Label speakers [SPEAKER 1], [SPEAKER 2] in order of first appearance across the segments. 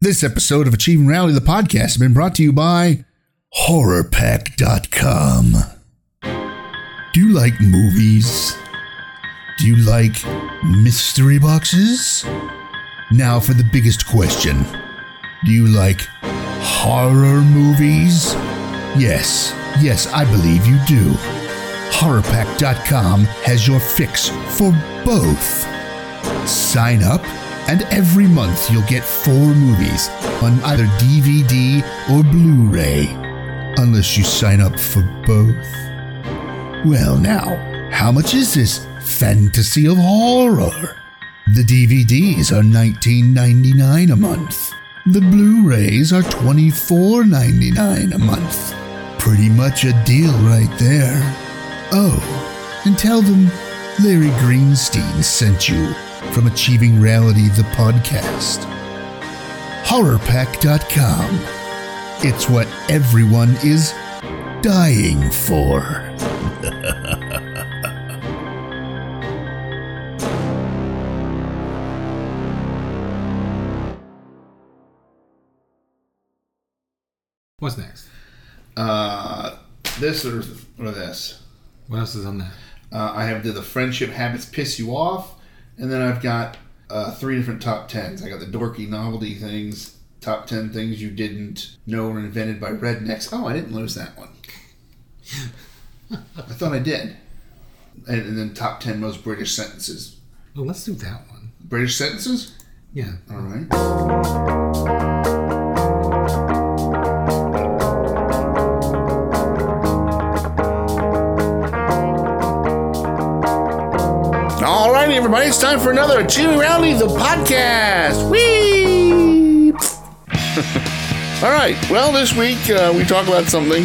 [SPEAKER 1] This episode of Achieving Reality, the podcast, has been brought to you by HorrorPack.com. Do you like movies? Do you like mystery boxes? Now for the biggest question Do you like horror movies? Yes, yes, I believe you do. HorrorPack.com has your fix for both. Sign up, and every month you'll get four movies on either DVD or Blu ray, unless you sign up for both. Well, now, how much is this fantasy of horror? The DVDs are $19.99 a month. The Blu rays are $24.99 a month. Pretty much a deal right there. Oh, and tell them Larry Greenstein sent you from Achieving Reality, the podcast. HorrorPack.com. It's what everyone is dying for.
[SPEAKER 2] What's next?
[SPEAKER 1] Uh, this or, or this?
[SPEAKER 2] What else is on there?
[SPEAKER 1] Uh, I have the, the friendship habits piss you off, and then I've got uh, three different top tens. I got the dorky novelty things, top ten things you didn't know were invented by rednecks. Oh, I didn't lose that one. I thought I did. And, and then top ten most British sentences.
[SPEAKER 2] Oh, let's do that one.
[SPEAKER 1] British sentences.
[SPEAKER 2] Yeah.
[SPEAKER 1] All right. Everybody, it's time for another Achieving Reality, the podcast. Whee! All right, well, this week uh, we talk about something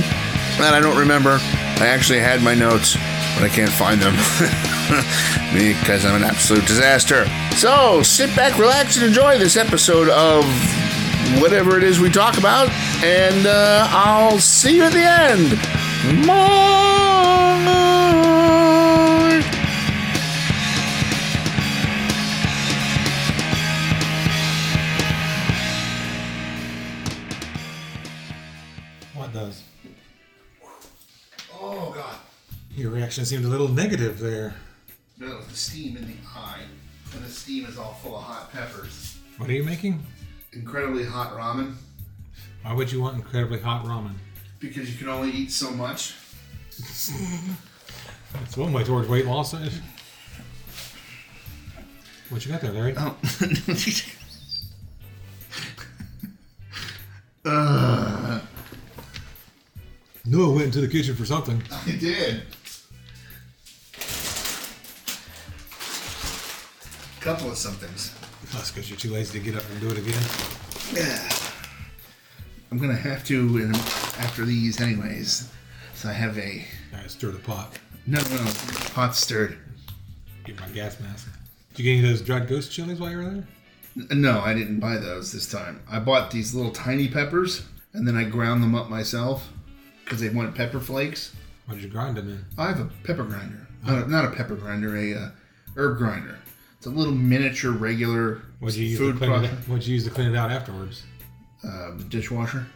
[SPEAKER 1] that I don't remember. I actually had my notes, but I can't find them because I'm an absolute disaster. So sit back, relax, and enjoy this episode of whatever it is we talk about, and uh, I'll see you at the end. Oh God.
[SPEAKER 2] Your reaction seemed a little negative there.
[SPEAKER 1] No, the steam in the eye, and the steam is all full of hot peppers.
[SPEAKER 2] What are you making?
[SPEAKER 1] Incredibly hot ramen
[SPEAKER 2] Why would you want incredibly hot ramen?
[SPEAKER 1] because you can only eat so much.
[SPEAKER 2] It's one way towards weight loss. eh? What you got there, Larry?
[SPEAKER 1] Oh. uh,
[SPEAKER 2] Noah went into the kitchen for something.
[SPEAKER 1] I did. A couple of somethings.
[SPEAKER 2] That's because you're too lazy to get up and do it again.
[SPEAKER 1] Yeah. I'm gonna have to in, after these, anyways. So I have a
[SPEAKER 2] All right, stir the pot.
[SPEAKER 1] no, no, pot stirred.
[SPEAKER 2] Get my gas mask. Did you get any of those dried ghost chilies while you were there?
[SPEAKER 1] N- No, I didn't buy those this time. I bought these little tiny peppers, and then I ground them up myself because they wanted pepper flakes.
[SPEAKER 2] What did you grind them in?
[SPEAKER 1] I have a pepper grinder, not a, not a pepper grinder, a uh, herb grinder. It's a little miniature regular
[SPEAKER 2] What'd you use
[SPEAKER 1] food
[SPEAKER 2] to clean it? Out? What'd you use to clean it out afterwards?
[SPEAKER 1] uh, dishwasher.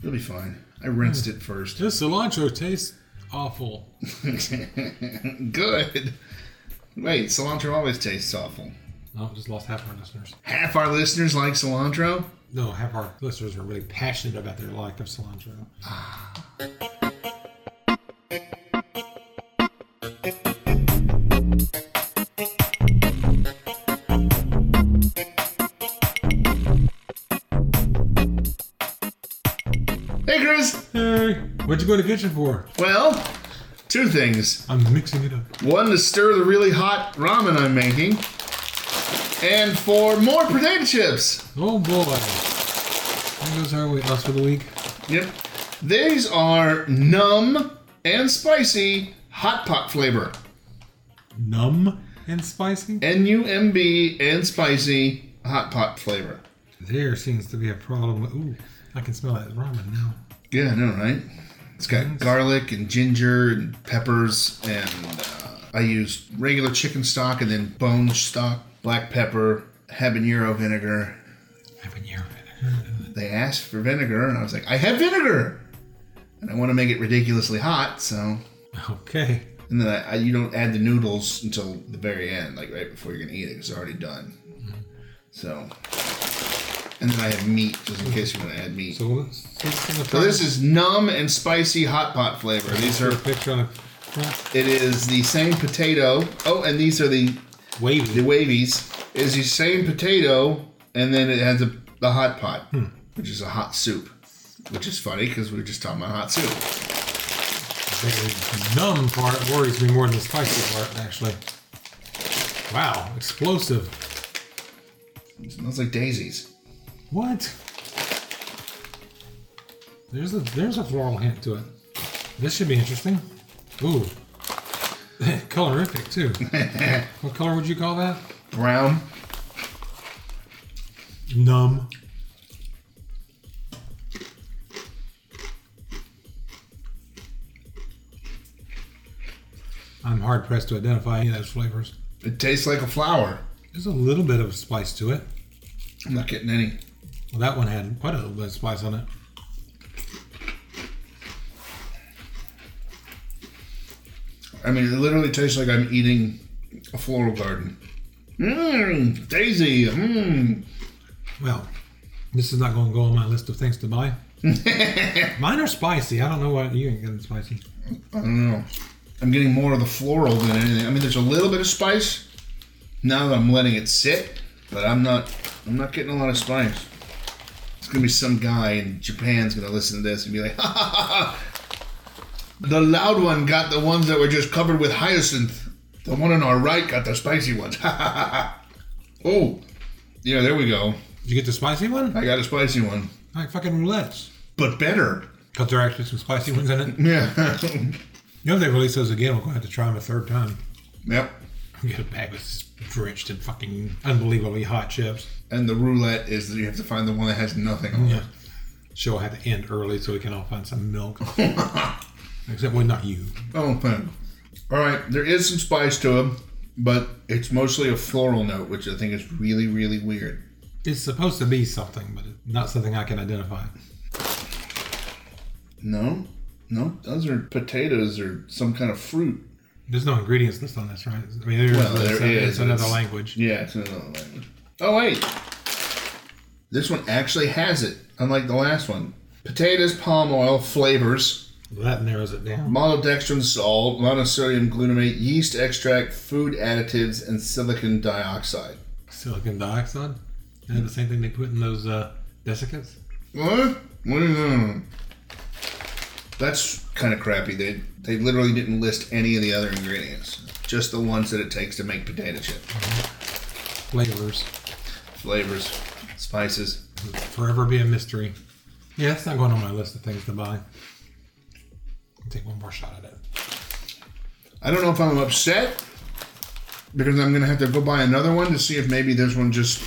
[SPEAKER 1] It'll be fine. I rinsed it first.
[SPEAKER 2] This cilantro tastes awful.
[SPEAKER 1] Good. Wait, cilantro always tastes awful.
[SPEAKER 2] Oh, just lost half our listeners.
[SPEAKER 1] Half our listeners like cilantro.
[SPEAKER 2] No, half our listeners are really passionate about their like of cilantro.
[SPEAKER 1] Hey, Chris.
[SPEAKER 2] Hey, what'd you go to the kitchen for?
[SPEAKER 1] Well, two things.
[SPEAKER 2] I'm mixing it up.
[SPEAKER 1] One to stir the really hot ramen I'm making, and for more potato chips.
[SPEAKER 2] Oh boy. There goes our weight loss for the week.
[SPEAKER 1] Yep. These are numb and spicy hot pot flavor.
[SPEAKER 2] Numb and spicy?
[SPEAKER 1] N U M B and spicy hot pot flavor.
[SPEAKER 2] There seems to be a problem. with- Ooh, I can smell that ramen now.
[SPEAKER 1] Yeah, I know, right? It's got garlic and ginger and peppers, and uh, I used regular chicken stock and then bone stock, black pepper, habanero vinegar,
[SPEAKER 2] Habanero vinegar.
[SPEAKER 1] They asked for vinegar, and I was like, I have vinegar, and I want to make it ridiculously hot, so.
[SPEAKER 2] Okay.
[SPEAKER 1] And then I, I, you don't add the noodles until the very end, like right before you're gonna eat it, because it's already done. So, and then I have meat just in case you want to add meat.
[SPEAKER 2] So, let's see what's in the
[SPEAKER 1] So this is numb and spicy hot pot flavor. These are.
[SPEAKER 2] a picture on front.
[SPEAKER 1] It is the same potato. Oh, and these are the the
[SPEAKER 2] Wavy.
[SPEAKER 1] wavies. It is the same potato, and then it has a the hot pot, hmm. which is a hot soup. Which is funny because we were just talking about hot soup.
[SPEAKER 2] The numb part worries me more than the spicy part, actually. Wow, explosive.
[SPEAKER 1] It smells like daisies.
[SPEAKER 2] What? There's a there's a floral hint to it. This should be interesting. Ooh. Colorific too. what color would you call that?
[SPEAKER 1] Brown.
[SPEAKER 2] Numb. I'm hard pressed to identify any of those flavors.
[SPEAKER 1] It tastes like a flower.
[SPEAKER 2] There's a little bit of spice to it.
[SPEAKER 1] I'm not getting any.
[SPEAKER 2] Well, that one had quite a little bit of spice on it.
[SPEAKER 1] I mean, it literally tastes like I'm eating a floral garden. Mmm, daisy. Mmm.
[SPEAKER 2] Well, this is not going to go on my list of things to buy. Mine are spicy. I don't know why you ain't getting spicy.
[SPEAKER 1] I don't know. I'm getting more of the floral than anything. I mean, there's a little bit of spice now that I'm letting it sit, but I'm not. I'm not getting a lot of spice. It's gonna be some guy in Japan's gonna listen to this and be like, ha ha ha ha. The loud one got the ones that were just covered with hyacinth. The one on our right got the spicy ones. Ha ha ha ha. Oh, yeah, there we go.
[SPEAKER 2] Did you get the spicy one?
[SPEAKER 1] I got a spicy one,
[SPEAKER 2] Like fucking roulettes.
[SPEAKER 1] but better.
[SPEAKER 2] Because there are actually some spicy ones in it.
[SPEAKER 1] Yeah.
[SPEAKER 2] You know, if they release those again, we're going to have to try them a third time.
[SPEAKER 1] yep.
[SPEAKER 2] Get a bag that's drenched in fucking unbelievably hot chips.
[SPEAKER 1] And the roulette is that you have to find the one that has nothing on
[SPEAKER 2] Yeah.
[SPEAKER 1] it.
[SPEAKER 2] Show had to end early so we can all find some milk. Except, well, not you.
[SPEAKER 1] Oh, thanks. All right, there is some spice to them, but it's mostly a floral note, which I think is really, really weird.
[SPEAKER 2] It's supposed to be something, but it's not something I can identify.
[SPEAKER 1] No, no, those are potatoes or some kind of fruit.
[SPEAKER 2] There's no ingredients list on this, right? I mean, there
[SPEAKER 1] Well,
[SPEAKER 2] is, but it's,
[SPEAKER 1] there is,
[SPEAKER 2] it's another
[SPEAKER 1] it's-
[SPEAKER 2] language.
[SPEAKER 1] Yeah, it's another language. Oh wait, this one actually has it, unlike the last one. Potatoes, palm oil, flavors,
[SPEAKER 2] That narrows it down.
[SPEAKER 1] maltodextrin salt, monosodium glutamate, yeast extract, food additives, and silicon dioxide.
[SPEAKER 2] Silicon dioxide. And the same thing they put in those uh, desiccants.
[SPEAKER 1] What? What is that? That's kind of crappy. They they literally didn't list any of the other ingredients, just the ones that it takes to make potato chip.
[SPEAKER 2] Flavors.
[SPEAKER 1] Flavors, spices.
[SPEAKER 2] Forever be a mystery. Yeah, that's not going on my list of things to buy. Take one more shot at it.
[SPEAKER 1] I don't know if I'm upset because I'm gonna have to go buy another one to see if maybe this one just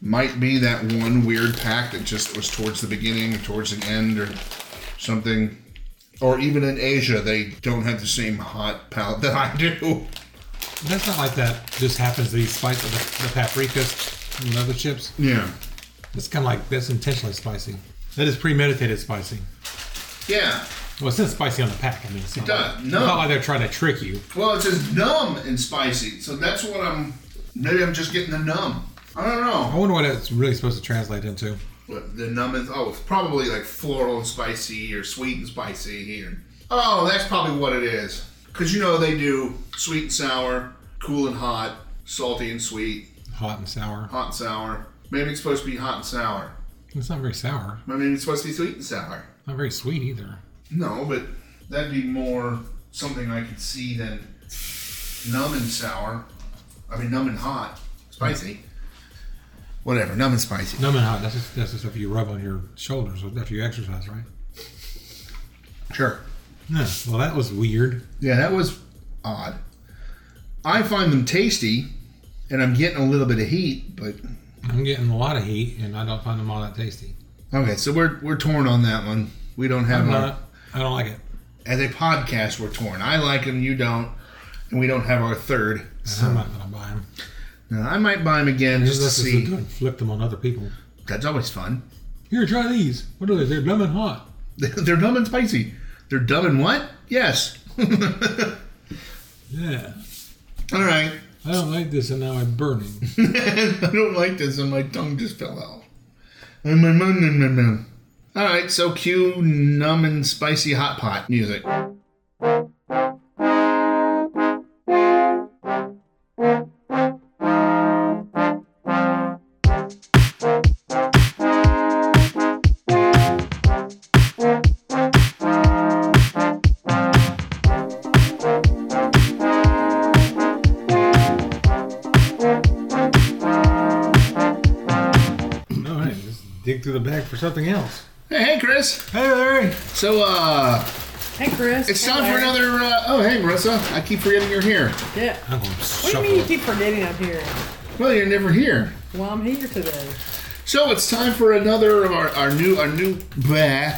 [SPEAKER 1] might be that one weird pack that just was towards the beginning or towards the end or something. Or even in Asia, they don't have the same hot palate that I do.
[SPEAKER 2] That's not like that. Just happens to be spicy. The, the paprikas and other chips.
[SPEAKER 1] Yeah.
[SPEAKER 2] It's kind of like that's intentionally spicy. That is premeditated spicy.
[SPEAKER 1] Yeah.
[SPEAKER 2] Well, it says spicy on the pack. I mean, it's not
[SPEAKER 1] does.
[SPEAKER 2] Like,
[SPEAKER 1] No.
[SPEAKER 2] Not like they're trying to trick you.
[SPEAKER 1] Well, it says numb and spicy, so that's what I'm. Maybe I'm just getting the numb. I don't know.
[SPEAKER 2] I wonder what it's really supposed to translate into.
[SPEAKER 1] What the numb is? Oh, it's probably like floral and spicy, or sweet and spicy. here. oh, that's probably what it is. Because you know they do sweet and sour, cool and hot, salty and sweet,
[SPEAKER 2] Hot and sour.
[SPEAKER 1] hot and sour. Maybe it's supposed to be hot and sour.
[SPEAKER 2] It's not very sour.
[SPEAKER 1] Maybe it's supposed to be sweet and sour.
[SPEAKER 2] Not very sweet either.
[SPEAKER 1] No, but that'd be more something I could see than numb and sour. I mean, numb and hot, spicy. Whatever, numb and spicy.
[SPEAKER 2] Numb and hot. That's just, that's the stuff you rub on your shoulders after you exercise, right?
[SPEAKER 1] Sure.
[SPEAKER 2] Yeah. Well, that was weird.
[SPEAKER 1] Yeah, that was odd. I find them tasty, and I'm getting a little bit of heat, but
[SPEAKER 2] I'm getting a lot of heat, and I don't find them all that tasty.
[SPEAKER 1] okay. So we're we're torn on that one. We don't have
[SPEAKER 2] I'm
[SPEAKER 1] our,
[SPEAKER 2] not. I don't like it.
[SPEAKER 1] as a podcast. We're torn. I like them, you don't, and we don't have our third.
[SPEAKER 2] I'm not gonna buy them.
[SPEAKER 1] Now, I might buy them again just to see.
[SPEAKER 2] to inflict them on other people.
[SPEAKER 1] That's always fun.
[SPEAKER 2] Here, try these. What are they? They're dumb and hot.
[SPEAKER 1] They're dumb and spicy. They're dumb and what? Yes.
[SPEAKER 2] Yeah.
[SPEAKER 1] All right.
[SPEAKER 2] I don't like this, and now I'm burning.
[SPEAKER 1] I don't like this, and my tongue just fell out. Um, um, um, um, um, um. All right, so cue numb and spicy hot pot music.
[SPEAKER 2] Dig through the bag for something else.
[SPEAKER 1] Hey, hey, Chris.
[SPEAKER 2] Hey, Larry.
[SPEAKER 1] So, uh,
[SPEAKER 3] Hey, Chris.
[SPEAKER 1] it's
[SPEAKER 3] Hey,
[SPEAKER 1] time for
[SPEAKER 3] Larry.
[SPEAKER 1] another. Uh, oh, hey, Marissa. I keep forgetting you're here.
[SPEAKER 3] Yeah.
[SPEAKER 2] I'm going to
[SPEAKER 3] What do
[SPEAKER 2] shuffle.
[SPEAKER 3] you mean you keep forgetting I'm here?
[SPEAKER 1] Well, you're never here.
[SPEAKER 3] Well, I'm here today.
[SPEAKER 1] So it's time for another of our, our new our new blah.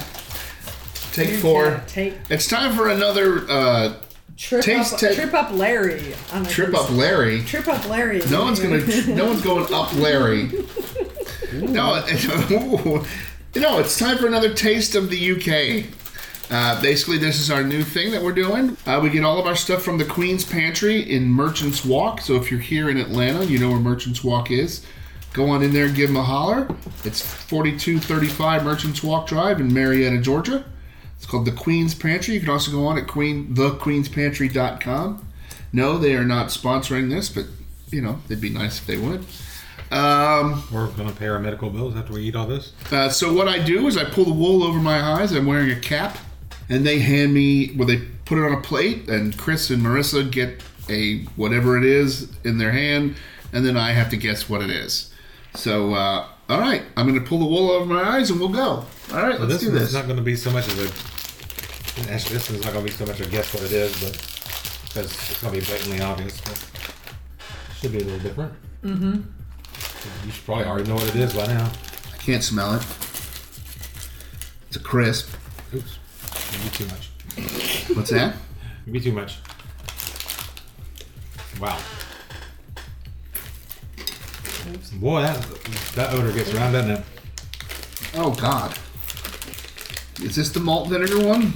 [SPEAKER 1] Take four.
[SPEAKER 3] Yeah, take
[SPEAKER 1] It's time for another uh,
[SPEAKER 3] trip
[SPEAKER 1] Taste
[SPEAKER 3] up,
[SPEAKER 1] te-
[SPEAKER 3] trip up Larry. on a
[SPEAKER 1] trip up Larry.
[SPEAKER 3] Trip up Larry.
[SPEAKER 1] No one's gonna. no one's going up Larry. No, no. It's time for another taste of the UK. Uh, basically, this is our new thing that we're doing. Uh, we get all of our stuff from the Queen's Pantry in Merchants Walk. So if you're here in Atlanta, you know where Merchants Walk is. Go on in there and give them a holler. It's 4235 Merchants Walk Drive in Marietta, Georgia. It's called the Queen's Pantry. You can also go on at queen thequeenspantry.com. No, they are not sponsoring this, but you know they'd be nice if they would. Um,
[SPEAKER 2] We're going to pay our medical bills after we eat all this.
[SPEAKER 1] uh, so what I do is I pull the wool over my eyes. I'm wearing a cap, and they hand me well they put it on a plate, and Chris and Marissa get a whatever it is in their hand, and then I have to guess what it is. So uh, all right, I'm going to pull the wool over my eyes, and we'll go. All right,
[SPEAKER 2] So
[SPEAKER 1] let's
[SPEAKER 2] this
[SPEAKER 1] do
[SPEAKER 2] one
[SPEAKER 1] this.
[SPEAKER 2] is not going to be so much as a. Actually, this one's not going to be so much a guess what it is, but because it's going to be blatantly obvious. But should be a little different. Mm-hmm. You should probably already know what it is by now.
[SPEAKER 1] I can't smell it. It's a crisp.
[SPEAKER 2] Oops, maybe too much.
[SPEAKER 1] What's that?
[SPEAKER 2] Maybe too much. Wow. Boy, that that odor gets around, doesn't it?
[SPEAKER 1] Oh God! Is this the malt vinegar one?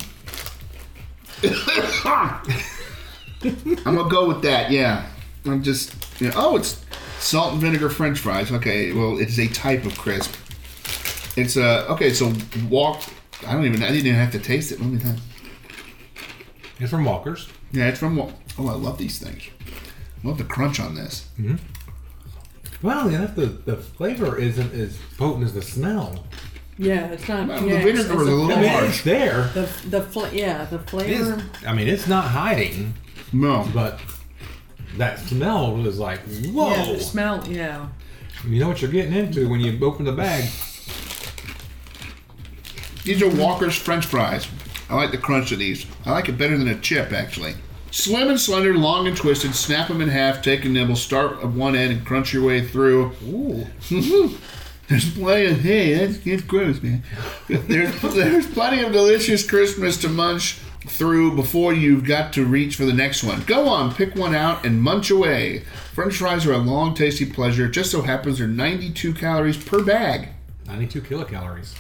[SPEAKER 1] I'm gonna go with that. Yeah, I'm just. You know, oh, it's salt and vinegar French fries. Okay, well, it's a type of crisp. It's a okay. So walk. I don't even. I didn't even have to taste it. Let me tell.
[SPEAKER 2] It's from Walker's.
[SPEAKER 1] Yeah, it's from. Wa- Oh, I love these things. Love the crunch on this. Hmm.
[SPEAKER 2] Well, yeah, the the flavor isn't as potent as the smell.
[SPEAKER 3] Yeah, it's not.
[SPEAKER 1] Well, the vinegar
[SPEAKER 3] it's, it's
[SPEAKER 1] was a
[SPEAKER 3] the
[SPEAKER 1] little
[SPEAKER 2] I mean,
[SPEAKER 3] flavor.
[SPEAKER 1] harsh.
[SPEAKER 2] it's there.
[SPEAKER 3] The the fla- yeah the flavor.
[SPEAKER 2] is, I mean, it's not hiding,
[SPEAKER 1] No,
[SPEAKER 2] but that smell was like, whoa!
[SPEAKER 3] Yeah, the smell. Yeah.
[SPEAKER 2] You know what you're getting into when you open the bag.
[SPEAKER 1] These are Walker's French fries. I like the crunch of these. I like it better than a chip, actually. Slim and slender, long and twisted. Snap them in half, take a nibble, start at one end, and crunch your way through.
[SPEAKER 2] Ooh.
[SPEAKER 1] There's plenty of hey, that's, that's gross, man. There's there's plenty of delicious Christmas to munch through before you've got to reach for the next one. Go on, pick one out and munch away. French fries are a long, tasty pleasure. It just so happens they're 92 calories per bag.
[SPEAKER 2] 92 kilocalories.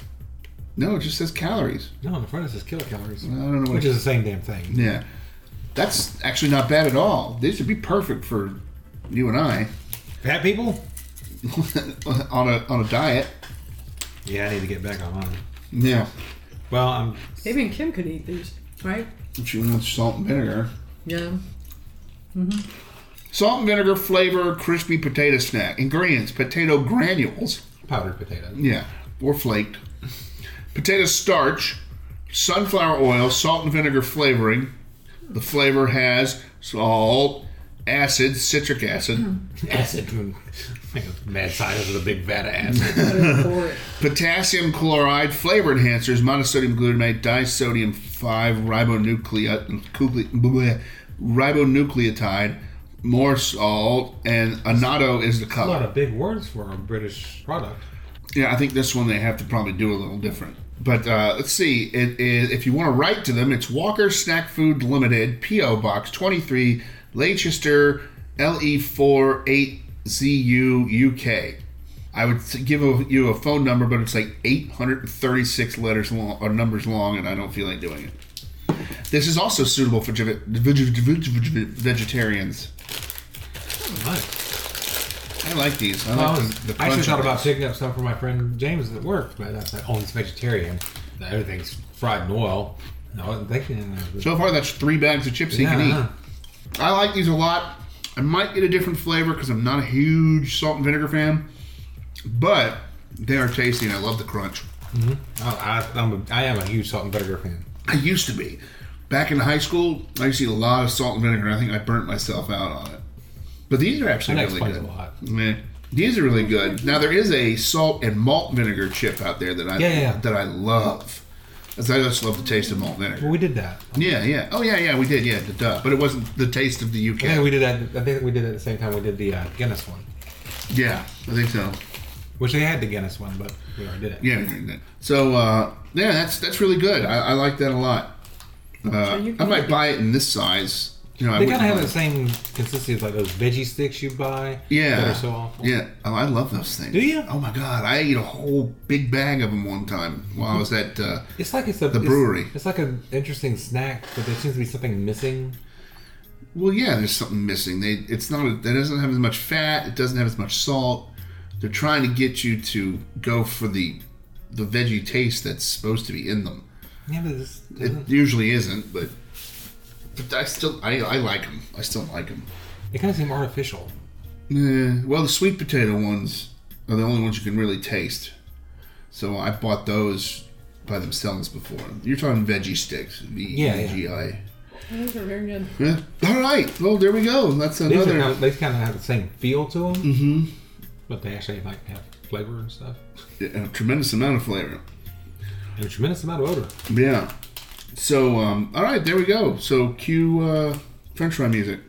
[SPEAKER 1] No, it just says calories.
[SPEAKER 2] No, on the front it says kilocalories.
[SPEAKER 1] I don't know what
[SPEAKER 2] Which is the same damn thing.
[SPEAKER 1] Yeah. That's actually not bad at all. These would be perfect for you and I
[SPEAKER 2] Fat people?
[SPEAKER 1] on a on a diet.
[SPEAKER 2] Yeah, I need to get back on mine.
[SPEAKER 1] Yeah.
[SPEAKER 2] Well, I'm.
[SPEAKER 3] Maybe Kim could eat these, right?
[SPEAKER 1] If you want salt and vinegar.
[SPEAKER 3] Yeah. Mm-hmm.
[SPEAKER 1] Salt and vinegar flavor crispy potato snack. Ingredients: potato granules.
[SPEAKER 2] Powdered potato.
[SPEAKER 1] Yeah, or flaked. Potato starch, sunflower oil, salt and vinegar flavoring. The flavor has salt, acid, citric acid,
[SPEAKER 2] Acid. Mad science with a big vat of acid.
[SPEAKER 3] Put it for it.
[SPEAKER 1] potassium chloride, flavor enhancers, monosodium glutamate, disodium 5 ribonucleotide, ribonucleotide, more salt, and annatto is the color.
[SPEAKER 2] a lot of big words for a British product.
[SPEAKER 1] Yeah, I think this one they have to probably do a little different. But uh, let's see. It is if you want to write to them, it's Walker Snack Food Limited, PO Box 23, Leicester, LE4 8ZU UK. I would give a, you a phone number, but it's like 836 letters long or numbers long, and I don't feel like doing it. This is also suitable for veg- veg- veg- veg- vegetarians. I like these. I
[SPEAKER 2] I,
[SPEAKER 1] like
[SPEAKER 2] was,
[SPEAKER 1] the, the
[SPEAKER 2] I actually thought about picking up some for my friend James at work, but that's like, oh, he's vegetarian. Everything's fried in oil. I wasn't thinking of that. but-
[SPEAKER 1] So far, that's three bags of chips he
[SPEAKER 2] Yeah,
[SPEAKER 1] can eat. I like these a lot. I might get a different flavor because I'm not a huge salt and vinegar fan, but they are tasty and I love the crunch. Mm-hmm.
[SPEAKER 2] Oh, I, I'm a, I am a huge salt and vinegar fan.
[SPEAKER 1] I used to be. Back in high school, I used to eat a lot of salt and vinegar. I think I burnt myself out on it. But these are actually
[SPEAKER 2] That
[SPEAKER 1] really good.
[SPEAKER 2] a lot.
[SPEAKER 1] Yeah. These are really good. Now there is a salt and malt vinegar chip out there that I
[SPEAKER 2] yeah, yeah.
[SPEAKER 1] that I love. 'Cause I just love the taste of malt vinegar.
[SPEAKER 2] Well, we did that.
[SPEAKER 1] Yeah, yeah. Oh yeah, yeah. We did. Yeah, the duh. But it wasn't the taste of the UK.
[SPEAKER 2] Yeah, we did that. I think we did it at the same time we did the uh, Guinness one,
[SPEAKER 1] Yeah, I think so.
[SPEAKER 2] which they had the Guinness one, but we already did it.
[SPEAKER 1] Yeah, we did that. So uh, yeah, that's that's really good. I, I like that a lot. Uh,
[SPEAKER 3] you
[SPEAKER 1] I might buy it in this size. You know,
[SPEAKER 2] They kind of have the same consistency as like those veggie sticks you buy.
[SPEAKER 1] Yeah.
[SPEAKER 2] that are so awful.
[SPEAKER 1] Yeah, oh, I love those things.
[SPEAKER 2] Do you?
[SPEAKER 1] Oh my god, I ate a whole big bag of them one time while I was at. Uh,
[SPEAKER 2] It's like it's a
[SPEAKER 1] The brewery.
[SPEAKER 2] It's, like an interesting snack, but there seems to be something missing.
[SPEAKER 1] well, yeah, there's something missing. They, it's not. It doesn't have as much fat. It doesn't have as much salt. They're trying to get you to go for the the veggie taste that's supposed to be in them.
[SPEAKER 2] Yeah, but this
[SPEAKER 1] It usually isn't, but but I still I, I like them. I still like them.
[SPEAKER 2] They kind of seem artificial.
[SPEAKER 1] Yeah, well, the sweet potato ones are the only ones you can really taste. So I bought those by themselves before. You're talking veggie sticks, V E
[SPEAKER 2] Yeah, yeah.
[SPEAKER 1] G I.
[SPEAKER 3] Those are very good.
[SPEAKER 1] Yeah. All right. Well, there we go. That's
[SPEAKER 2] These are
[SPEAKER 1] another.
[SPEAKER 2] kind of, they kind of have the same feel to them,
[SPEAKER 1] hmm
[SPEAKER 2] but they actually like have flavor and stuff,
[SPEAKER 1] A tremendous amount of flavor.
[SPEAKER 2] and a tremendous amount of odor.
[SPEAKER 1] Yeah. So, um, all right, there we go. So, cue uh, French fry music.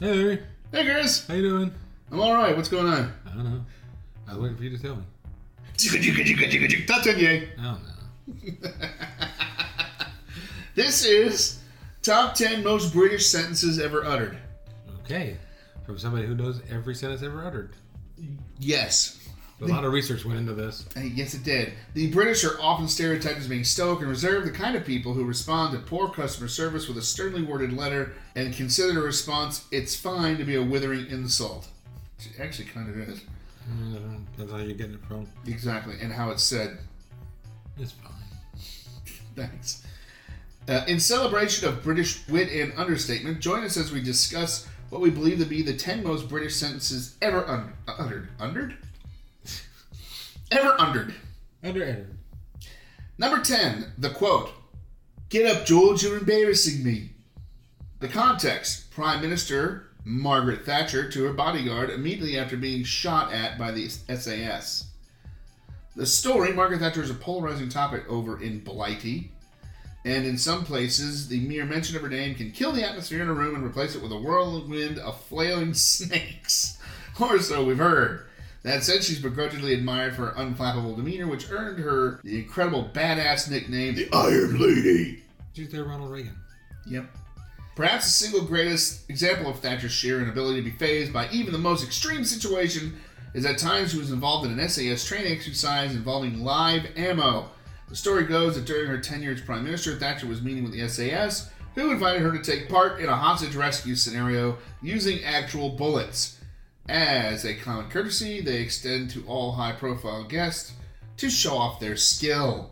[SPEAKER 2] Hey, Larry,
[SPEAKER 1] Hey, Chris.
[SPEAKER 2] how you doing?
[SPEAKER 1] I'm all right. What's going on?
[SPEAKER 2] I don't know. I was waiting for you to tell me.
[SPEAKER 1] Top 10 yay.
[SPEAKER 2] I don't know.
[SPEAKER 1] This is top 10 most British sentences ever uttered.
[SPEAKER 2] Okay, from somebody who knows every sentence ever uttered.
[SPEAKER 1] Yes.
[SPEAKER 2] A lot of research went into this.
[SPEAKER 1] Uh, Yes, it did. The British are often stereotyped as being stoic and reserved, the kind of people who respond to poor customer service with a sternly worded letter and consider the response, it's fine, to be a withering insult. It actually kind of is.
[SPEAKER 2] Mm, That's how you're getting it from.
[SPEAKER 1] Exactly. And how it's said.
[SPEAKER 2] It's fine.
[SPEAKER 1] Thanks. Uh, in celebration of British wit and understatement, join us as we discuss what we believe to be the 10 most British sentences ever un- uttered. Uttered? ever uttered.
[SPEAKER 2] Under entered.
[SPEAKER 1] Number 10, the quote Get up, George, you're embarrassing me. The context Prime Minister Margaret Thatcher to her bodyguard immediately after being shot at by the SAS. The story Margaret Thatcher is a polarizing topic over in Blighty, and in some places, the mere mention of her name can kill the atmosphere in a room and replace it with a whirlwind of flailing snakes. Or so we've heard. That said, she's begrudgingly admired for her unflappable demeanor, which earned her the incredible badass nickname, the Iron Lady.
[SPEAKER 2] She's there, Ronald Reagan.
[SPEAKER 1] Yep. Perhaps the single greatest example of Thatcher's sheer inability to be fazed by even the most extreme situation is at times she was involved in an SAS training exercise involving live ammo. The story goes that during her tenure as Prime Minister, Thatcher was meeting with the SAS, who invited her to take part in a hostage rescue scenario using actual bullets. As a common courtesy, they extend to all high profile guests to show off their skill.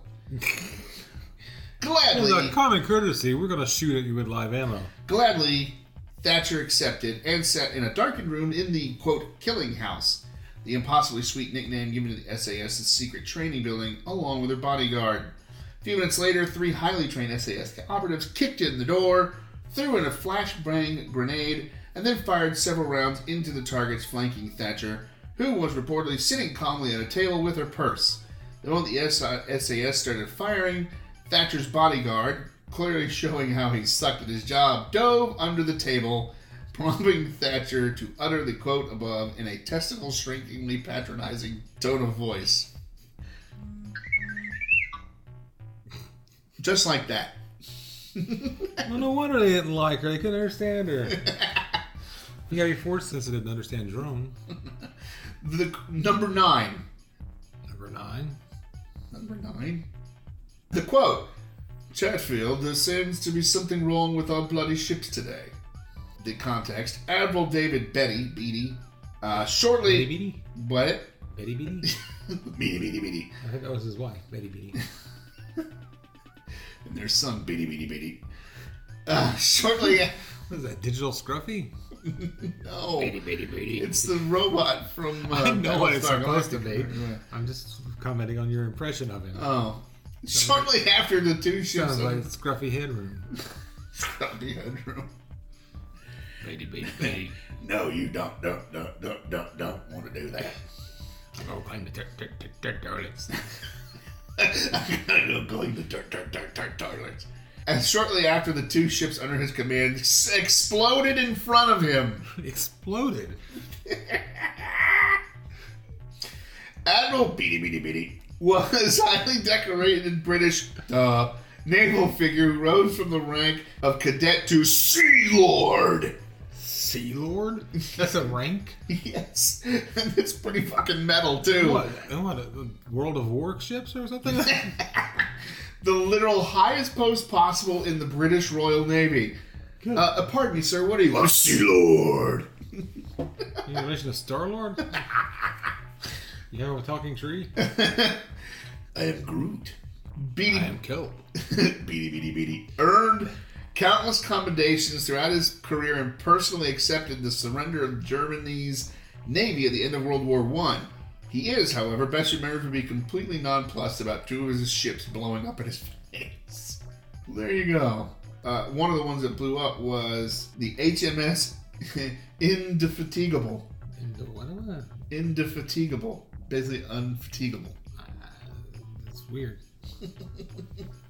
[SPEAKER 1] Gladly.
[SPEAKER 2] As a common courtesy, we're going to shoot at you with live ammo.
[SPEAKER 1] Gladly, Thatcher accepted and sat in a darkened room in the quote killing house, the impossibly sweet nickname given to the SAS's secret training building, along with her bodyguard. A few minutes later, three highly trained SAS operatives kicked in the door, threw in a flashbang grenade, and then fired several rounds into the targets flanking Thatcher, who was reportedly sitting calmly at a table with her purse. The moment the SAS started firing, Thatcher's bodyguard, clearly showing how he sucked at his job, dove under the table, prompting Thatcher to utter the quote above in a testicle shrinkingly patronizing tone of voice. Just like that.
[SPEAKER 2] Well, no wonder they didn't like her. They couldn't understand her. you gotta be force sensitive to understand drone.
[SPEAKER 1] The number nine.
[SPEAKER 2] Number nine.
[SPEAKER 1] Number nine. The quote Chatfield, there seems to be something wrong with our bloody ships today. The context Admiral David Betty, Beatty, uh, shortly.
[SPEAKER 2] Betty Beatty?
[SPEAKER 1] What?
[SPEAKER 2] Betty Beatty?
[SPEAKER 1] Beatty, Beatty, Beatty.
[SPEAKER 2] I think that was his wife, Betty Beatty.
[SPEAKER 1] And their son, Beatty, Beatty, Beatty. Uh, shortly.
[SPEAKER 2] What is that, Digital Scruffy?
[SPEAKER 1] No.
[SPEAKER 2] Betty Beatty.
[SPEAKER 1] It's the robot from. Uh,
[SPEAKER 2] I know what it's
[SPEAKER 1] Battlestar
[SPEAKER 2] supposed to be.
[SPEAKER 1] Galactica.
[SPEAKER 2] I'm just commenting on your impression of him.
[SPEAKER 1] Oh. Shortly after the two ships.
[SPEAKER 2] Sounds like Scruffy Headroom.
[SPEAKER 1] Scruffy headroom.
[SPEAKER 2] Betty Beatty Betty.
[SPEAKER 1] No, you don't, don't, don't, don't, don't, don't want to do that.
[SPEAKER 2] Oh, climb the dirt, dirt, dirt, dirt, toilets.
[SPEAKER 1] I'm gonna go clean the dirt, dirt, dirt, dirt toilets. And shortly after, the two ships under his command s- exploded in front of him.
[SPEAKER 2] Exploded.
[SPEAKER 1] Admiral Beatty Beatty Beatty was highly decorated British uh, naval figure who rose from the rank of cadet to Sea Lord.
[SPEAKER 2] Sea Lord? That's a rank?
[SPEAKER 1] Yes, and it's pretty fucking metal too.
[SPEAKER 2] What? What? A World of Warships or something?
[SPEAKER 1] The literal highest post possible in the British Royal Navy. Uh, uh, pardon me, sir. What are you? A Sea Lord.
[SPEAKER 2] you mentioned a Star Lord? You have a talking tree?
[SPEAKER 1] I am Groot. Beatty
[SPEAKER 2] I am Kelp.
[SPEAKER 1] Beatty Beatty Beatty earned countless commendations throughout his career and personally accepted the surrender of Germany's navy at the end of World War One. He is, however, best remembered for being completely nonplussed about two of his ships blowing up in his face. There you go. Uh, one of the ones that blew up was the HMS Indefatigable.
[SPEAKER 2] And What am I?
[SPEAKER 1] Indefatigable. Basically, unfatigable.
[SPEAKER 2] That's weird.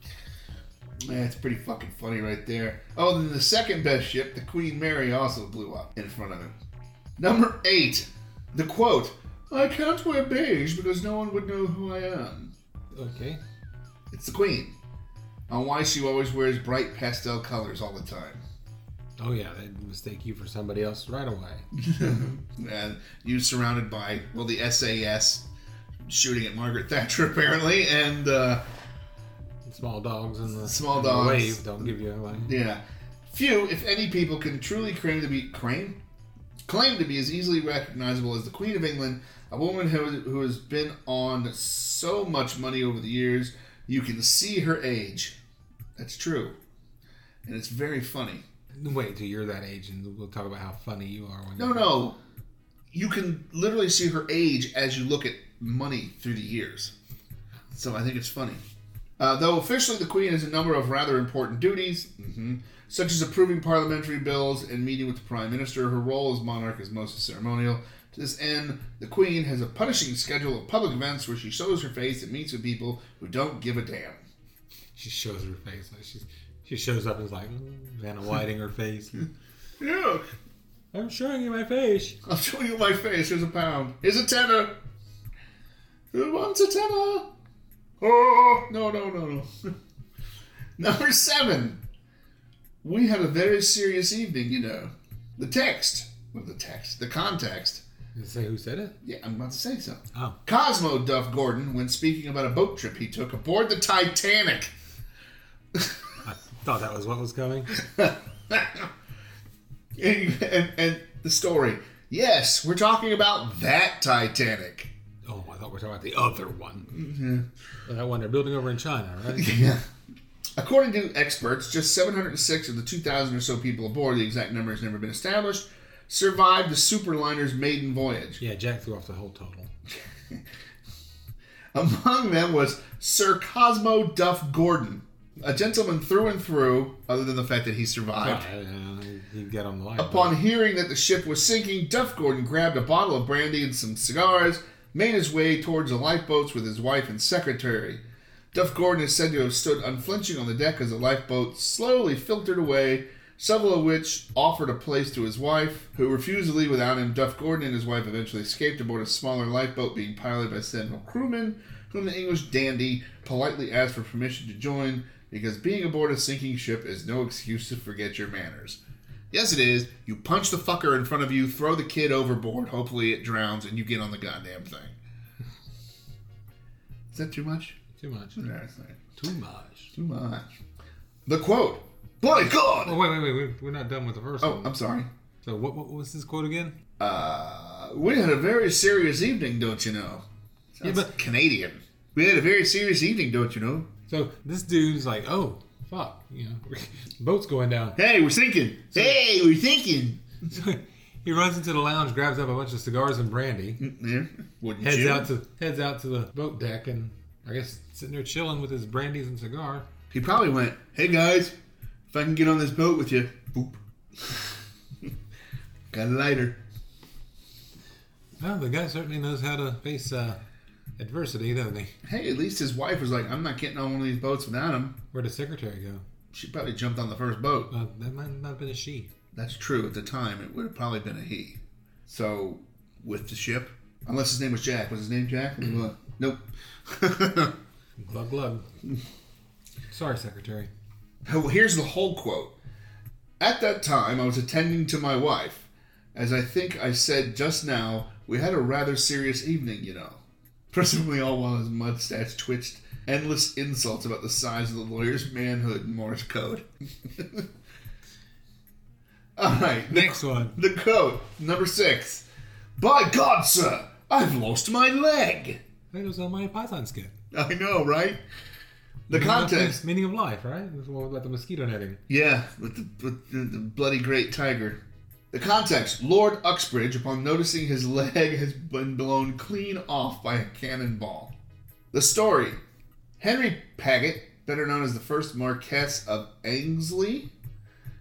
[SPEAKER 1] Man, it's pretty fucking funny right there. Oh, then the second best ship, the Queen Mary, also blew up in front of him. Number eight, the quote: "I can't wear beige because no one would know who I am."
[SPEAKER 2] Okay.
[SPEAKER 1] It's the Queen. On why she always wears bright pastel colors all the time.
[SPEAKER 2] Oh, yeah, they'd mistake you for somebody else right away.
[SPEAKER 1] and you surrounded by well, the SAS shooting at Margaret Thatcher apparently, and uh,
[SPEAKER 2] Small dogs and the
[SPEAKER 1] Small
[SPEAKER 2] and the
[SPEAKER 1] dogs.
[SPEAKER 2] wave don't give you away.
[SPEAKER 1] Yeah. Few, if any, people can truly claim to be claim claim to be as easily recognizable as the Queen of England, a woman who, who has been on so much money over the years. You can see her age. That's true, and it's very funny.
[SPEAKER 2] Wait till you're that age, and we'll talk about how funny you are. When
[SPEAKER 1] No,
[SPEAKER 2] you're-
[SPEAKER 1] no, you can literally see her age as you look at money through the years. So I think it's funny. Uh, though officially the Queen has a number of rather important duties, mhm, such as approving parliamentary bills and meeting with the Prime Minister, her role as monarch is mostly ceremonial. To this end, the Queen has a punishing schedule of public events where she shows her face and meets with people who don't give a damn.
[SPEAKER 2] She shows her face. Like she's, she shows up and is like "Mm," Vanna Whiting her face.
[SPEAKER 1] Yeah,
[SPEAKER 2] I'm showing you my face.
[SPEAKER 1] I'll show you my face. Here's a pound. Here's a tenner. Who wants a tenner? Oh, no, no, no, no. Number seven. We had a very serious evening, you know. The text. Well, the text. The context.
[SPEAKER 2] Did say who said it?
[SPEAKER 1] Yeah, I'm about to say so.
[SPEAKER 2] Oh,
[SPEAKER 1] Cosmo Duff Gordon, when speaking about a boat trip he took aboard the Titanic.
[SPEAKER 2] I thought that was what was coming.
[SPEAKER 1] and, and, and the story. Yes, we're talking about that Titanic.
[SPEAKER 2] I thought we were talking about the other one. Mm-hmm. That one they're building over in China, right?
[SPEAKER 1] Yeah. According to experts, just 706 of the 2,000 or so people aboard, the exact number has never been established, survived the superliner's maiden voyage.
[SPEAKER 2] Yeah, Jack threw off the whole total.
[SPEAKER 1] Among them was Sir Cosmo Duff Gordon, a gentleman through and through, other than the fact that he survived.
[SPEAKER 2] You get on the line.
[SPEAKER 1] Upon hearing that the ship was sinking, Duff Gordon grabbed a bottle of brandy and some cigars, made his way towards the lifeboats with his wife and secretary. Duff Gordon is said to have stood unflinching on the deck as the lifeboat slowly filtered away, several of which offered a place to his wife, who refused to leave without him. Duff Gordon and his wife eventually escaped aboard a smaller lifeboat being piloted by Sentinel crewmen, whom the English dandy politely asked for permission to join. because being aboard a sinking ship is no excuse to forget your manners. Yes, it is. You punch the fucker in front of you, throw the kid overboard, hopefully it drowns, and you get on the goddamn thing. Is that too much?
[SPEAKER 2] Too much.
[SPEAKER 1] No, it's not.
[SPEAKER 2] Too much.
[SPEAKER 1] Too much. The quote. By God!
[SPEAKER 2] Oh wait, wait, wait. We're, we're not done with the first
[SPEAKER 1] Oh,
[SPEAKER 2] one.
[SPEAKER 1] I'm sorry.
[SPEAKER 2] So what, what was this quote again?
[SPEAKER 1] Uh, we had a very serious evening, don't you know? Sounds
[SPEAKER 2] Yeah, but-
[SPEAKER 1] Canadian. We had a very serious evening, don't you know?
[SPEAKER 2] So this dude's like, oh fuck, you know, boat's going down.
[SPEAKER 1] Hey, we're thinking. Hey, we're sinking.
[SPEAKER 2] So he runs into the lounge, grabs up a bunch of cigars and brandy,
[SPEAKER 1] wouldn't
[SPEAKER 2] heads
[SPEAKER 1] you?
[SPEAKER 2] out to heads out to the boat deck, and I guess sitting there chilling with his brandies and cigar.
[SPEAKER 1] He probably went, "Hey guys, if I can get on this boat with you, boop, got a lighter."
[SPEAKER 2] Well, the guy certainly knows how to face uh, adversity, doesn't he?
[SPEAKER 1] Hey, at least his wife was like, "I'm not getting on one of these boats without him."
[SPEAKER 2] Where'd the secretary go?
[SPEAKER 1] She probably jumped on the first boat.
[SPEAKER 2] Uh, that might not have been a she.
[SPEAKER 1] That's true. At the time, it would have probably been a he. So, with the ship, unless his name was Jack. Was his name Jack? Uh, nope.
[SPEAKER 2] Glug glug. Sorry, secretary.
[SPEAKER 1] Oh, Here's the whole quote. At that time, I was attending to my wife. As I think I said just now, we had a rather serious evening, you know. Presumably, all while his mustache twitched endless insults about the size of the lawyer's manhood in Morse code. all right, the,
[SPEAKER 2] Next one.
[SPEAKER 1] the quote, number six. By God, sir, I've lost my leg.
[SPEAKER 2] That was Monty Python skit.
[SPEAKER 1] I know, right? The context.
[SPEAKER 2] Meaning of life, right? It was one about the mosquito netting.
[SPEAKER 1] Yeah, with the, with the bloody great tiger. The context Lord Uxbridge, upon noticing his leg has been blown clean off by a cannonball. The story Henry Paget, better known as the first Marquess of Anglesey,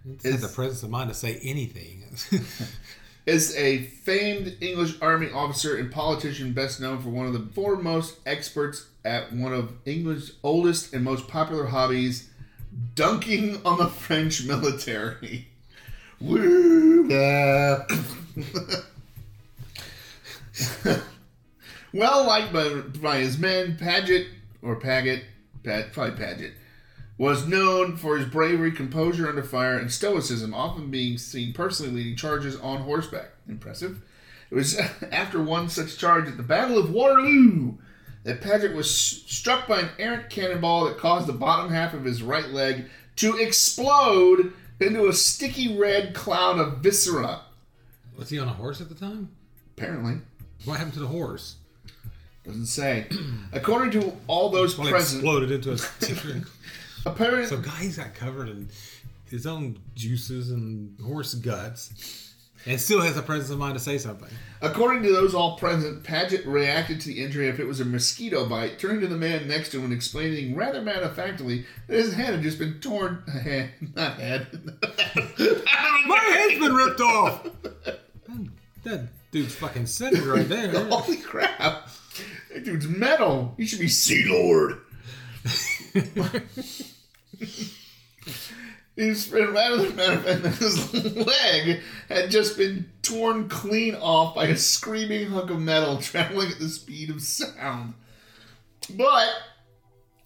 [SPEAKER 2] It's
[SPEAKER 1] Is-
[SPEAKER 2] the presence of mind to say anything.
[SPEAKER 1] is a famed English army officer and politician best known for one of the foremost experts at one of England's oldest and most popular hobbies, dunking on the French military. Woo! Yeah. well liked by, by his men, Paget, or Paget, Pat, probably Paget, was known for his bravery, composure under fire, and stoicism, often being seen personally leading charges on horseback. Impressive. It was after one such charge at the Battle of Waterloo that Paget was struck by an errant cannonball that caused the bottom half of his right leg to explode into a sticky red cloud of viscera.
[SPEAKER 2] was he on a horse at the time?
[SPEAKER 1] Apparently.
[SPEAKER 2] What happened to the horse?
[SPEAKER 1] Doesn't say. According to all those
[SPEAKER 2] Well,
[SPEAKER 1] present,
[SPEAKER 2] exploded into a
[SPEAKER 1] apparently,
[SPEAKER 2] So guys got covered in his own juices and horse guts, and still has the presence of mind to say something.
[SPEAKER 1] According to those all present, Paget reacted to the injury if it was a mosquito bite, turning to the man next to him and explaining rather matter of factly that his head had just been torn. Not head.
[SPEAKER 2] My head's been ripped off. That, dude's fucking sitting right there.
[SPEAKER 1] Holy crap! That dude's metal. He should be Sea Lord. He's rather than matter of fact that his leg had just been torn clean off by a screaming hunk of metal traveling at the speed of sound. But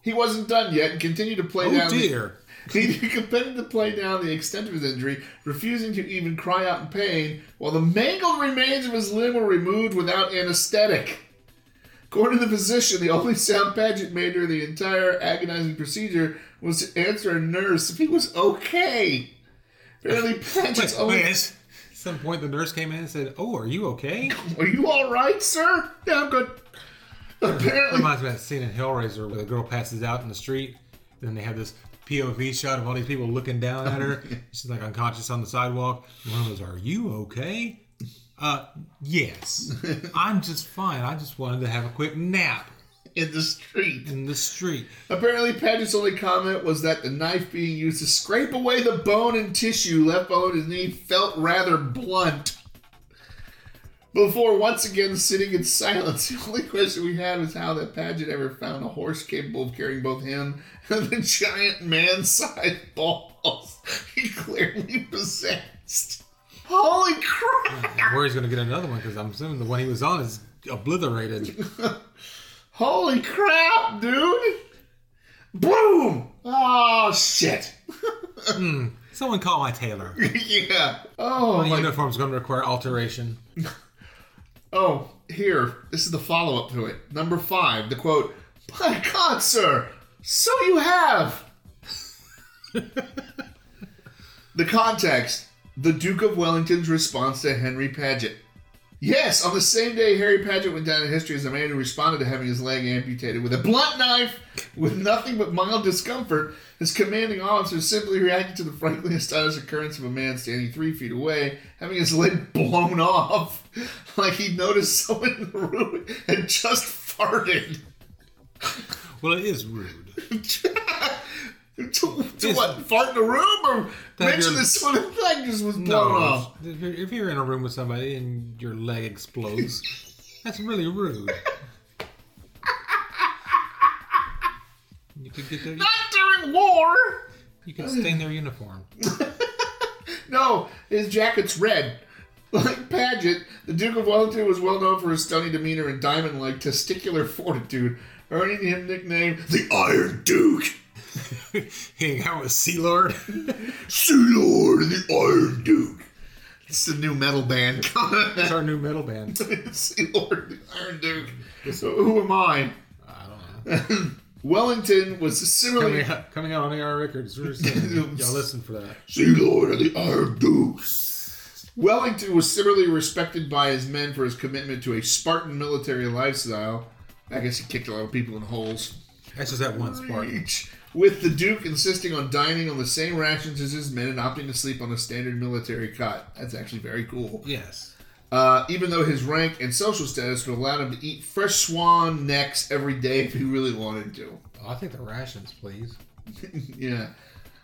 [SPEAKER 1] he wasn't done yet and continued to play
[SPEAKER 2] Oh
[SPEAKER 1] down. the-
[SPEAKER 2] dear.
[SPEAKER 1] he continued to play down the extent of his injury, refusing to even cry out in pain, while the mangled remains of his limb were removed without anesthetic. According to the physician, the only sound Paget made during the entire agonizing procedure was to answer a nurse if he was okay. Apparently, Paget's only.
[SPEAKER 2] wait, at some point the nurse came in and said, "Oh, are you okay?"
[SPEAKER 1] Are you all right, sir? Yeah, I'm good. Apparently,
[SPEAKER 2] Reminds me of that scene in Hellraiser where the girl passes out in the street. Then they have this POV shot of all these people looking down at her. She's like unconscious on the sidewalk. One of those, "Are you okay?" Uh, yes. I'm just fine. I just wanted to have a quick nap
[SPEAKER 1] in the street.
[SPEAKER 2] in the street.
[SPEAKER 1] Apparently, Paget's only comment was that the knife being used to scrape away the bone and tissue left below his knee felt rather blunt. Before once again sitting in silence, the only question we had was how that Paget ever found a horse capable of carrying both him and the giant man-sized balls he clearly possessed. Holy crap!
[SPEAKER 2] Where he's going to get another one because I'm assuming the one he was on is obliterated.
[SPEAKER 1] Holy crap, dude! Boom! Oh shit!
[SPEAKER 2] Hmm, someone call my tailor.
[SPEAKER 1] yeah. Oh
[SPEAKER 2] My
[SPEAKER 1] my.
[SPEAKER 2] uniform's going to require alteration.
[SPEAKER 1] Oh, here. This is the follow up to it. Number five. The quote. My God, sir. So you have. the context. The Duke of Wellington's response to Henry Paget. Yes, on the same day Harry Paget went down in history as a man who responded to having his leg amputated with a blunt knife with nothing but mild discomfort, his commanding officer simply reacted to the frankly astonished occurrence of a man standing three feet away, having his leg blown off, like he noticed someone in the room had just farted.
[SPEAKER 2] Well, it is rude.
[SPEAKER 1] to, to what? Fart in the room or
[SPEAKER 2] That
[SPEAKER 1] mention
[SPEAKER 2] you're-
[SPEAKER 1] that someone's leg just was blown off?
[SPEAKER 2] if you're, if you're in a room with somebody and your leg explodes, that's really rude. You could get their,
[SPEAKER 1] Not during war.
[SPEAKER 2] you could stain their uniform.
[SPEAKER 1] No, his jacket's red. Like Paget, the Duke of Wellington was well known for his stony demeanor and diamond-like testicular fortitude, earning him nickname the Iron Duke.
[SPEAKER 2] Hanging out with Sea Lord.
[SPEAKER 1] Sea Lord, and the Iron Duke. It's the new metal band.
[SPEAKER 2] It's our new metal band.
[SPEAKER 1] sea Lord, and the Iron Duke. So who am I?
[SPEAKER 2] I don't know.
[SPEAKER 1] Wellington was similarly
[SPEAKER 2] Coming out, coming out on AR Records. Y'all listen for that.
[SPEAKER 1] Sea Lord of the Iron Duke. Wellington was similarly respected by his men for his commitment to a Spartan military lifestyle. I guess he kicked a lot of people in holes.
[SPEAKER 2] That's just that one Spartan.
[SPEAKER 1] Each. With the Duke insisting on dining on the same rations as his men and opting to sleep on a standard military cot. That's actually very cool.
[SPEAKER 2] Yes.
[SPEAKER 1] Uh, even though his rank and social status would allow him to eat fresh swan necks every day if he really wanted to.
[SPEAKER 2] Oh, I'll take the rations, please.
[SPEAKER 1] Yeah.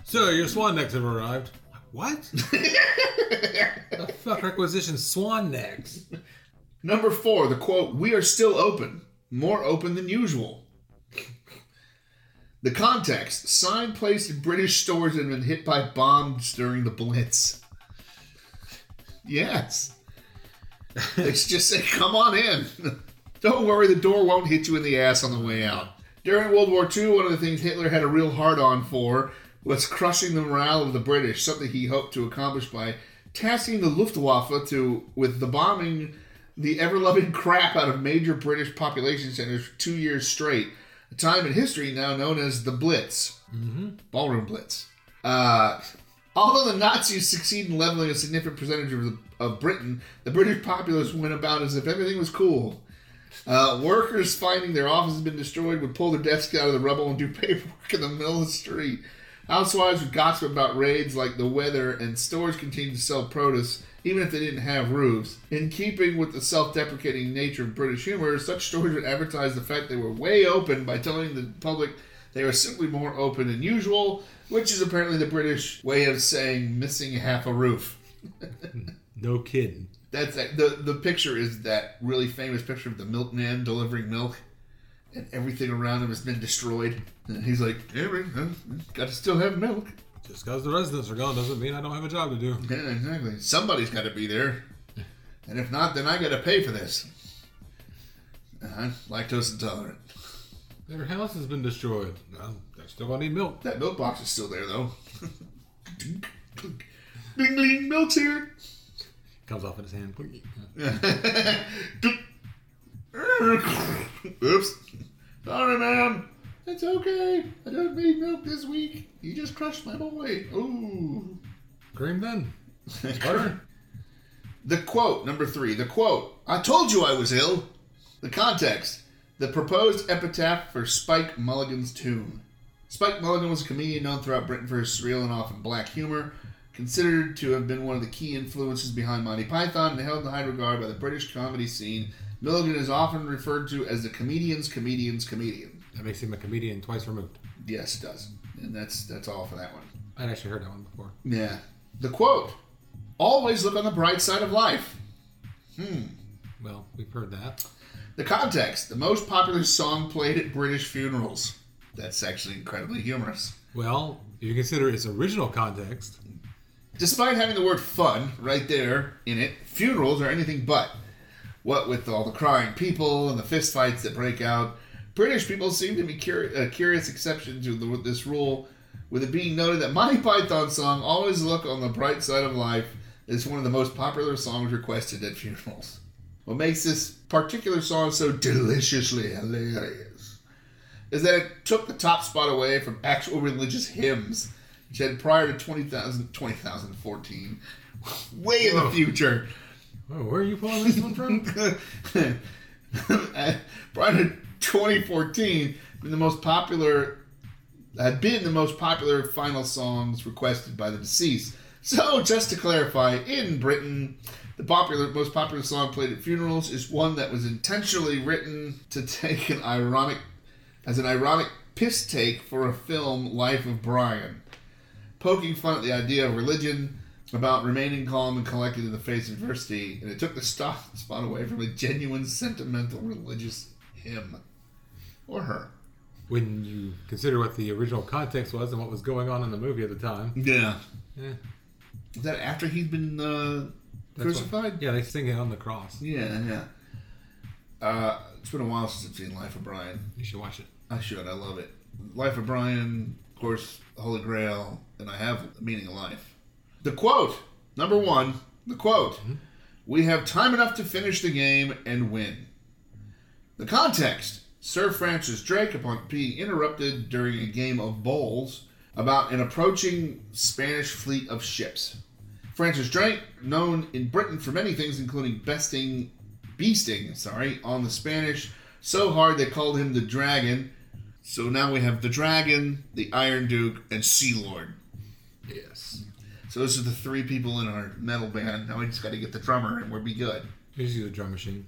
[SPEAKER 2] Sir, your swan necks have arrived. What? the fuck requisition swan necks?
[SPEAKER 1] Number four, the quote, We are still open. More open than usual. The context sign placed in British stores had been hit by bombs during the Blitz. Yes. They just say, come on in. Don't worry, the door won't hit you in the ass on the way out. During World War II, one of the things Hitler had a real hard on for was crushing the morale of the British, something he hoped to accomplish by tasking the Luftwaffe to with the bombing the ever loving crap out of major British population centers for two years straight. A time in history now known as the Blitz. Mm-hmm. Ballroom Blitz. Uh, although the Nazis succeed in leveling a significant percentage of, the, of Britain, the British populace went about as if everything was cool. Uh, workers finding their offices been destroyed would pull their desks out of the rubble and do paperwork in the middle of the street. Housewives would gossip about raids like the weather, and stores continued to sell produce even if they didn't have roofs. In keeping with the self deprecating nature of British humor, such stores would advertise the fact they were way open by telling the public they were simply more open than usual, which is apparently the British way of saying missing half a roof.
[SPEAKER 2] No kidding.
[SPEAKER 1] That's the the picture is that really famous picture of the milkman delivering milk, and everything around him has been destroyed. And he's like, "Yeah, man, huh, got to still have milk."
[SPEAKER 2] Just because the residents are gone doesn't mean I don't have a job to do.
[SPEAKER 1] Yeah, exactly. Somebody's got to be there, and if not, then I got to pay for this. Uh-huh. Lactose intolerant.
[SPEAKER 2] Their house has been destroyed. Well, they're still gonna need milk.
[SPEAKER 1] That milk box is still there though. Bling bling, milk's here.
[SPEAKER 2] Comes off in his hand.
[SPEAKER 1] Oops. Sorry, ma'am. It's okay. I don't need milk this week. You just crushed my boy. Ooh.
[SPEAKER 2] Cream then. Butter.
[SPEAKER 1] The quote, number three. The quote. I told you I was ill. The context. The proposed epitaph for Spike Milligan's tomb. Spike Mulligan was a comedian known throughout Britain for his surreal and often black humor, considered to have been one of the key influences behind Monty Python and held in high regard by the British comedy scene. Milligan is often referred to as the comedian's comedian's comedian.
[SPEAKER 2] That makes him a comedian twice removed.
[SPEAKER 1] Yes, it does. And that's that's all for that one.
[SPEAKER 2] I'd actually heard that one before.
[SPEAKER 1] Yeah. The quote. Always look on the bright side of life. Hmm.
[SPEAKER 2] Well, we've heard that.
[SPEAKER 1] The context. The most popular song played at British funerals. That's actually incredibly humorous.
[SPEAKER 2] Well, if you consider its original context,
[SPEAKER 1] Despite having the word fun right there in it, funerals are anything but. What with all the crying people and the fistfights that break out, British people seem to be a uh, curious exception to the, this rule, with it being noted that Monty Python's song "Always Look on the Bright Side of Life" is one of the most popular songs requested at funerals. What makes this particular song so deliciously hilarious is that it took the top spot away from actual religious hymns, which had prior to 20,000 2014, way in the future.
[SPEAKER 2] Oh, where are you pulling this one from?
[SPEAKER 1] prior to 2014, been the most popular had been the most popular final songs requested by the deceased. So, just to clarify, in Britain, the popular most popular song played at funerals is one that was intentionally written to take an ironic as an ironic piss take for a film Life of Brian, poking fun at the idea of religion about remaining calm and collected in the face of adversity, and it took the spot away from a genuine sentimental religious hymn or her.
[SPEAKER 2] when you consider what the original context was and what was going on in the movie at the time.
[SPEAKER 1] Yeah.
[SPEAKER 2] Yeah.
[SPEAKER 1] Is that after he's been uh,
[SPEAKER 2] That's what-
[SPEAKER 1] crucified?
[SPEAKER 2] yeah, they sing it on the cross.
[SPEAKER 1] Yeah, yeah. Uh, it's been a while since I've seen Life of Brian.
[SPEAKER 2] You should watch it.
[SPEAKER 1] I should. I love it. Life of Brian, of course, Holy Grail, and I have the meaning of life. The quote, number one, the quote. We have time enough to finish the game and win. The context. Sir Francis Drake, upon being interrupted during a game of bowls about an approaching Spanish fleet of ships. Francis Drake, known in Britain for many things, including besting, beasting, sorry, on the Spanish so hard they called him the Dragon. So now we have the Dragon, the Iron Duke, and Sea Lord.
[SPEAKER 2] Yes.
[SPEAKER 1] So those are the three people in our metal band. Now we just got to get the drummer, and we'll be good.
[SPEAKER 2] Here's the drum machine.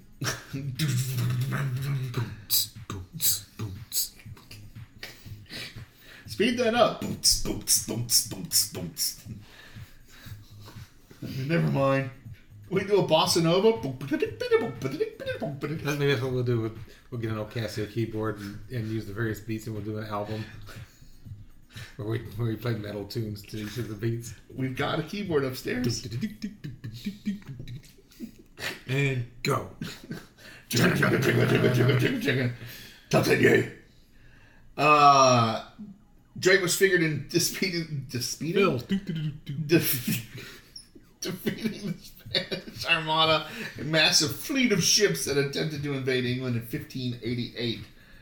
[SPEAKER 2] Boots, boots, boots.
[SPEAKER 1] Speed that up. Boots, boots, boots, boots, boots. Never mind. We do a bossa nova.
[SPEAKER 2] That- Maybe that's what we'll do. We'll, we'll get an old Casio keyboard and, and use the various beats, and we'll do an album where we where we play metal tunes to each of the beats.
[SPEAKER 1] We've got a keyboard upstairs.
[SPEAKER 2] And go.
[SPEAKER 1] Uh, Drake was figured in disputing, disputing, defeating the Spanish Armada, a massive fleet of ships that attempted to invade England in 1588.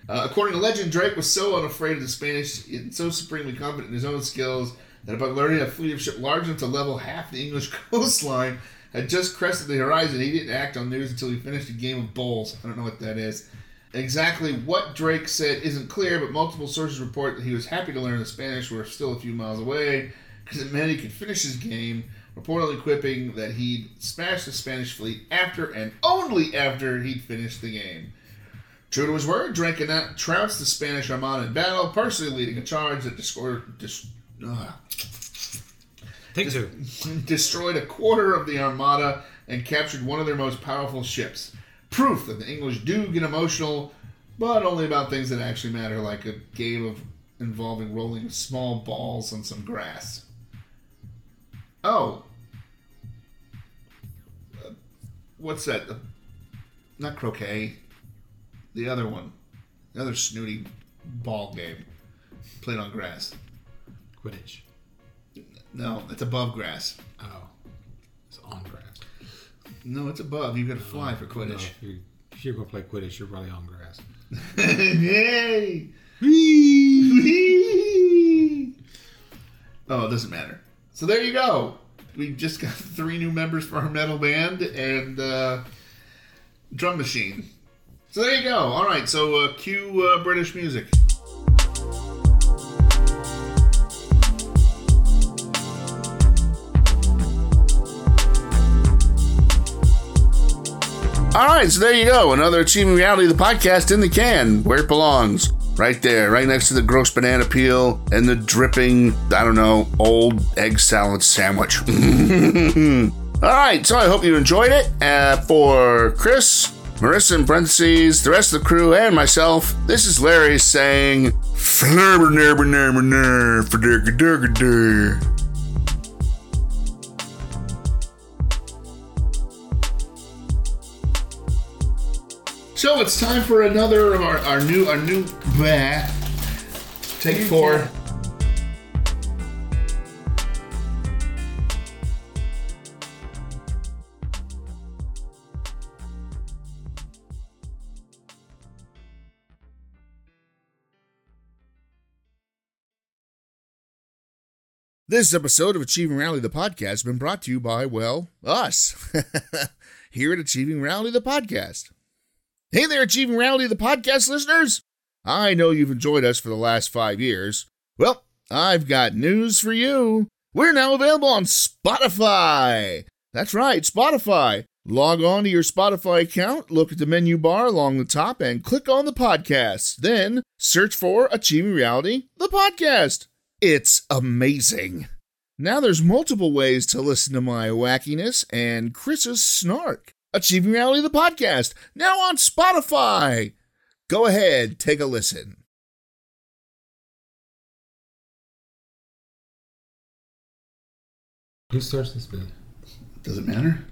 [SPEAKER 1] Uh, according to legend, Drake was so unafraid of the Spanish and so supremely confident in his own skills that upon learning a fleet of ships large enough to level half the English coastline had just crested the horizon, he didn't act on news until he finished a game of bowls. I don't know what that is. Exactly what Drake said isn't clear, but multiple sources report that he was happy to learn the Spanish were still a few miles away because it meant he could finish his game, reportedly quipping that he'd smashed the Spanish fleet after and only after he'd finished the game. True to his word, Drake annou- trounced the Spanish Armada in battle, personally leading a charge that destroyed, dis- ugh,
[SPEAKER 2] Take two.
[SPEAKER 1] destroyed a quarter of the Armada and captured one of their most powerful ships. Proof that the English do get emotional, but only about things that actually matter, like a game of involving rolling small balls on some grass. Oh. Uh, what's that? Uh, not croquet. The other one. The other snooty ball game. Played on grass.
[SPEAKER 2] Quidditch.
[SPEAKER 1] No, it's above grass.
[SPEAKER 2] Oh. It's on grass.
[SPEAKER 1] No, it's above. You got to fly for Quidditch.
[SPEAKER 2] if you're, if you're going to play Quidditch, you're probably on grass.
[SPEAKER 1] Yay! oh, it doesn't matter. So there you go. We just got three new members for our metal band and uh, drum machine. So there you go. All right. So uh, cue uh, British music. All right, so there you go. Another Achieving Reality, the podcast in the can, where it belongs. Right there, right next to the gross banana peel and the dripping, I don't know, old egg salad sandwich. All right, so I hope you enjoyed it. Uh, for Chris, Marissa in parentheses, the rest of the crew, and myself, this is Larry saying, So it's time for another of our, our new our new bleh. Take four. This episode of Achieving Reality the podcast has been brought to you by, well, us. Here at Achieving Reality the podcast. Hey there, Achieving Reality the podcast listeners! I know you've enjoyed us for the last five years. Well, I've got news for you. We're now available on Spotify. That's right, Spotify. Log on to your Spotify account, look at the menu bar along the top, and click on the podcast. Then search for Achieving Reality, the podcast. It's amazing. Now there's multiple ways to listen to my wackiness and Chris's snark. Achieving Reality, the podcast, now on Spotify. Go ahead, take a listen.
[SPEAKER 2] Who starts this bit?
[SPEAKER 1] Does it matter?